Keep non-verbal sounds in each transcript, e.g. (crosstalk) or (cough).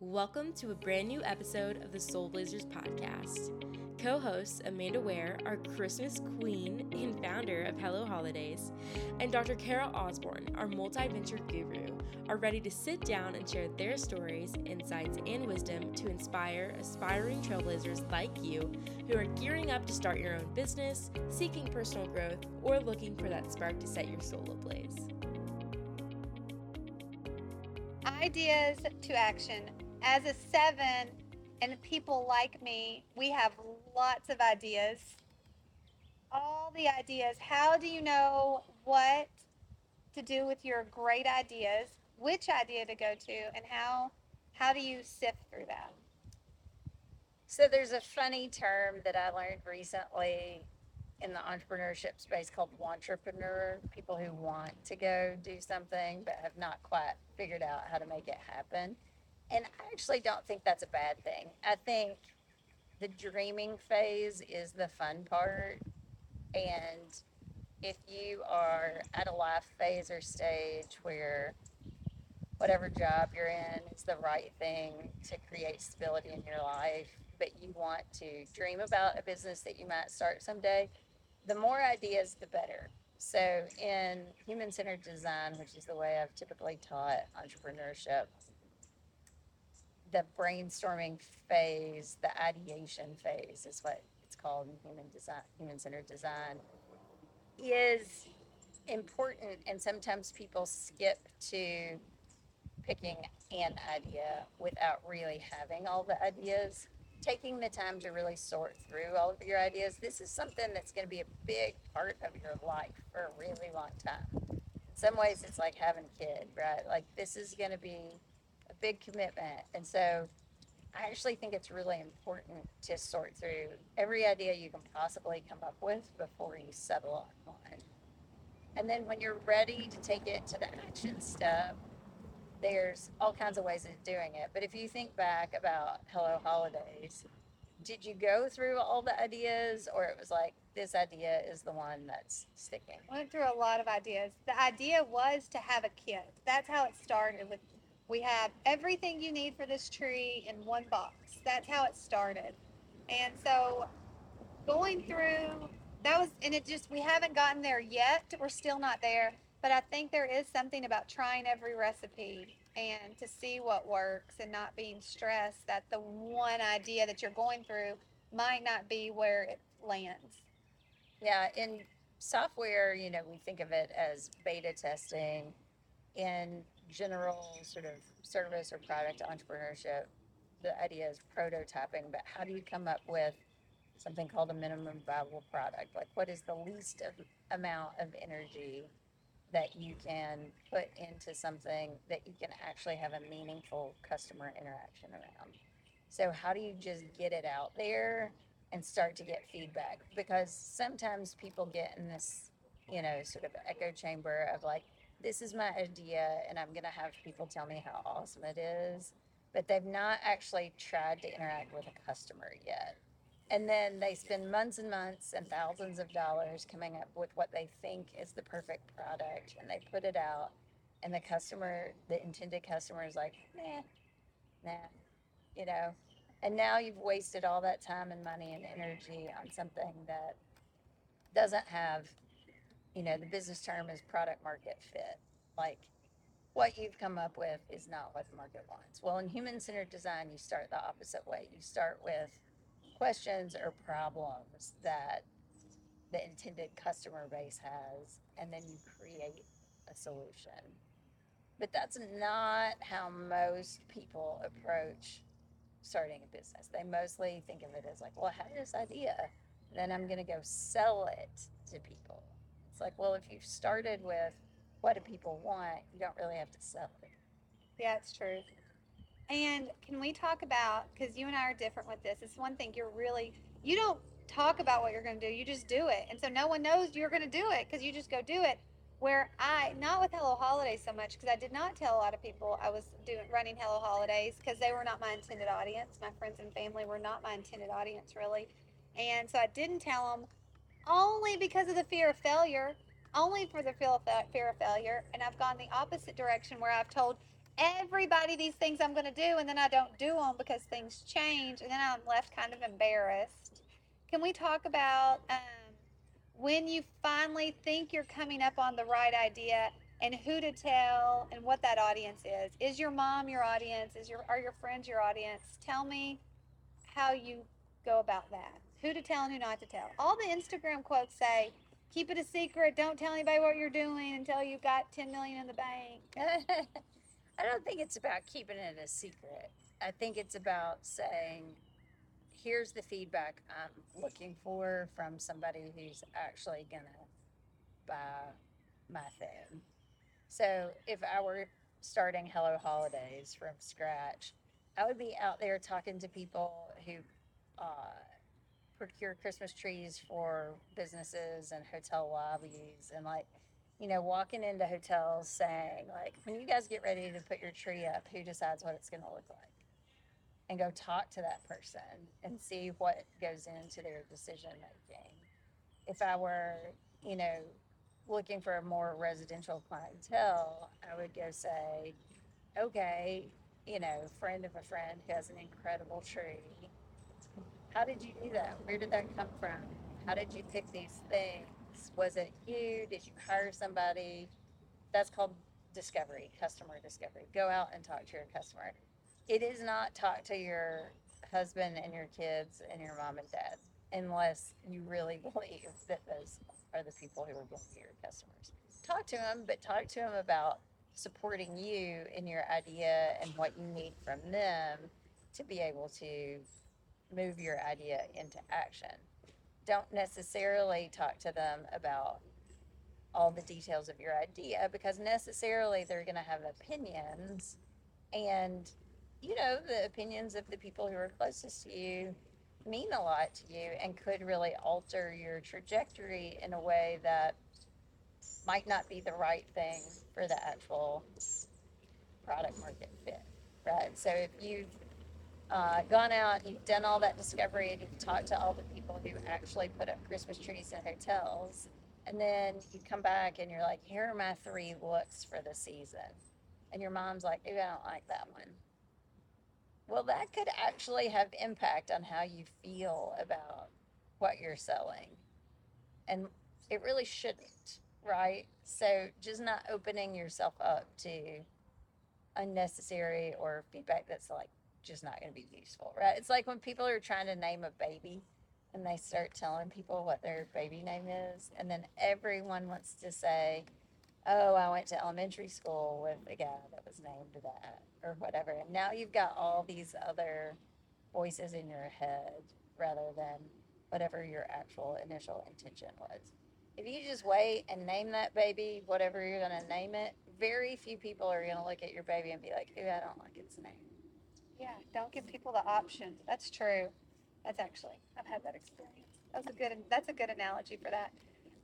Welcome to a brand new episode of the Soul Blazers podcast. Co hosts Amanda Ware, our Christmas queen and founder of Hello Holidays, and Dr. Carol Osborne, our multi venture guru, are ready to sit down and share their stories, insights, and wisdom to inspire aspiring trailblazers like you who are gearing up to start your own business, seeking personal growth, or looking for that spark to set your soul ablaze. Ideas to action as a seven and people like me, we have lots of ideas. All the ideas. How do you know what to do with your great ideas, which idea to go to, and how how do you sift through that? So there's a funny term that I learned recently in the entrepreneurship space called wantrepreneur. People who want to go do something but have not quite figured out how to make it happen. And I actually don't think that's a bad thing. I think the dreaming phase is the fun part. And if you are at a life phase or stage where whatever job you're in is the right thing to create stability in your life, but you want to dream about a business that you might start someday, the more ideas, the better. So, in human centered design, which is the way I've typically taught entrepreneurship, the brainstorming phase, the ideation phase is what it's called in human design, human centered design, is important. And sometimes people skip to picking an idea without really having all the ideas. Taking the time to really sort through all of your ideas. This is something that's going to be a big part of your life for a really long time. In some ways, it's like having a kid, right? Like, this is going to be big commitment. And so I actually think it's really important to sort through every idea you can possibly come up with before you settle on one. And then when you're ready to take it to the action step, there's all kinds of ways of doing it. But if you think back about Hello Holidays, did you go through all the ideas or it was like this idea is the one that's sticking? Went through a lot of ideas. The idea was to have a kit. That's how it started with we have everything you need for this tree in one box. That's how it started. And so going through that was and it just we haven't gotten there yet. We're still not there, but I think there is something about trying every recipe and to see what works and not being stressed that the one idea that you're going through might not be where it lands. Yeah, in software, you know, we think of it as beta testing. In general sort of service or product entrepreneurship, the idea is prototyping, but how do you come up with something called a minimum viable product? Like, what is the least of, amount of energy that you can put into something that you can actually have a meaningful customer interaction around? So, how do you just get it out there and start to get feedback? Because sometimes people get in this, you know, sort of echo chamber of like, this is my idea and I'm going to have people tell me how awesome it is. But they've not actually tried to interact with a customer yet. And then they spend months and months and thousands of dollars coming up with what they think is the perfect product and they put it out. And the customer, the intended customer is like, nah, nah, you know. And now you've wasted all that time and money and energy on something that doesn't have you know, the business term is product market fit. Like what you've come up with is not what the market wants. Well, in human centered design, you start the opposite way. You start with questions or problems that the intended customer base has, and then you create a solution. But that's not how most people approach starting a business. They mostly think of it as like, well, I have this idea, then I'm going to go sell it to people. It's like, well, if you've started with what do people want, you don't really have to sell it. Yeah, it's true. And can we talk about because you and I are different with this? It's one thing you're really you don't talk about what you're going to do, you just do it, and so no one knows you're going to do it because you just go do it. Where I not with Hello Holidays so much because I did not tell a lot of people I was doing running Hello Holidays because they were not my intended audience. My friends and family were not my intended audience really, and so I didn't tell them only because of the fear of failure, only for the fear of failure. And I've gone the opposite direction where I've told everybody these things I'm going to do, and then I don't do them because things change, and then I'm left kind of embarrassed. Can we talk about um, when you finally think you're coming up on the right idea and who to tell and what that audience is? Is your mom your audience? Is your are your friends your audience? Tell me how you go about that. Who to tell and who not to tell. All the Instagram quotes say, "Keep it a secret. Don't tell anybody what you're doing until you've got 10 million in the bank." (laughs) I don't think it's about keeping it a secret. I think it's about saying, here's the feedback I'm looking for from somebody who's actually going to buy my thing. So if I were starting Hello Holidays from scratch, I would be out there talking to people who uh, procure Christmas trees for businesses and hotel lobbies and like you know, walking into hotels saying, like, when you guys get ready to put your tree up, who decides what it's going to look like? And go talk to that person and see what goes into their decision making. If I were, you know, looking for a more residential clientele, I would go say, okay, you know, friend of a friend who has an incredible tree. How did you do that? Where did that come from? How did you pick these things? Was it you? Did you hire somebody? That's called discovery, customer discovery. Go out and talk to your customer. It is not talk to your husband and your kids and your mom and dad unless you really (laughs) believe that those are the people who are going to be your customers. Talk to them, but talk to them about supporting you in your idea and what you need from them to be able to move your idea into action. Don't necessarily talk to them about all the details of your idea because necessarily they're going to have opinions and you know the opinions of the people who are closest to you mean a lot to you and could really alter your trajectory in a way that might not be the right thing for the actual product market fit right? So if you've uh, gone out, you've done all that discovery, and you've talked to all the people who actually put up Christmas trees in hotels. And then you come back and you're like, here are my three looks for the season. And your mom's like, I don't like that one. Well, that could actually have impact on how you feel about what you're selling. And it really shouldn't, right? So just not opening yourself up to unnecessary or feedback that's like just not going to be useful, right? It's like when people are trying to name a baby and they start telling people what their baby name is, and then everyone wants to say, Oh, I went to elementary school with a guy that was named that, or whatever. And now you've got all these other voices in your head rather than whatever your actual initial intention was. If you just wait and name that baby whatever you're going to name it, very few people are going to look at your baby and be like, Ooh, I don't like its name. Yeah, don't give people the option. That's true. That's actually I've had that experience. That's a good that's a good analogy for that.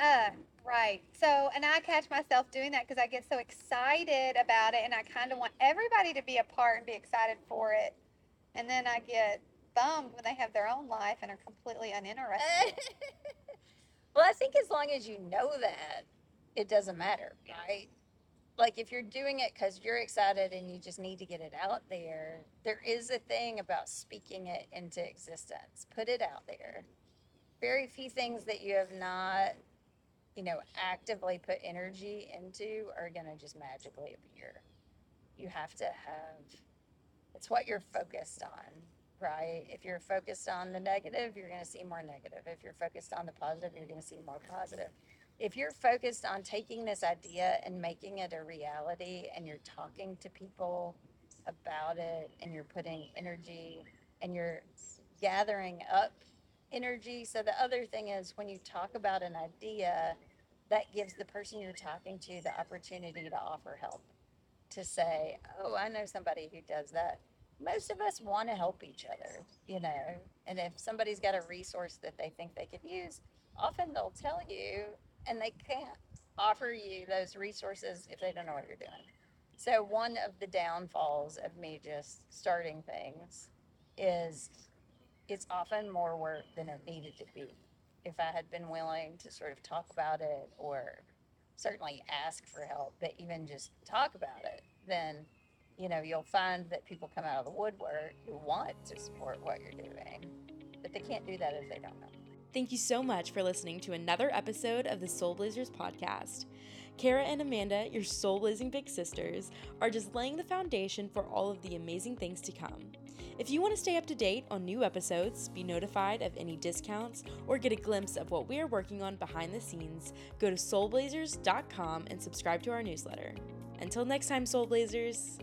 Uh, right. So, and I catch myself doing that because I get so excited about it, and I kind of want everybody to be a part and be excited for it, and then I get bummed when they have their own life and are completely uninterested. (laughs) (laughs) well, I think as long as you know that, it doesn't matter, right? Like if you're doing it because you're excited and you just need to get it out there, there is a thing about speaking it into existence. Put it out there. Very few things that you have not, you know, actively put energy into are going to just magically appear. You have to have, it's what you're focused on, right? If you're focused on the negative, you're going to see more negative. If you're focused on the positive, you're going to see more positive if you're focused on taking this idea and making it a reality and you're talking to people about it and you're putting energy and you're gathering up energy. So the other thing is when you talk about an idea, that gives the person you're talking to the opportunity to offer help. To say, oh, I know somebody who does that. Most of us want to help each other, you know. And if somebody's got a resource that they think they could use, often they'll tell you and they can't offer you those resources if they don't know what you're doing. So one of the downfalls of me just starting things is it's often more work than it needed to be. If I had been willing to sort of talk about it or certainly ask for help, but even just talk about it, then you know, you'll find that people come out of the woodwork who want to support what you're doing, but they can't do that if they don't know. Thank you so much for listening to another episode of the Soul Blazers podcast. Kara and Amanda, your soul blazing big sisters, are just laying the foundation for all of the amazing things to come. If you want to stay up to date on new episodes, be notified of any discounts, or get a glimpse of what we are working on behind the scenes, go to soulblazers.com and subscribe to our newsletter. Until next time, Soul Blazers!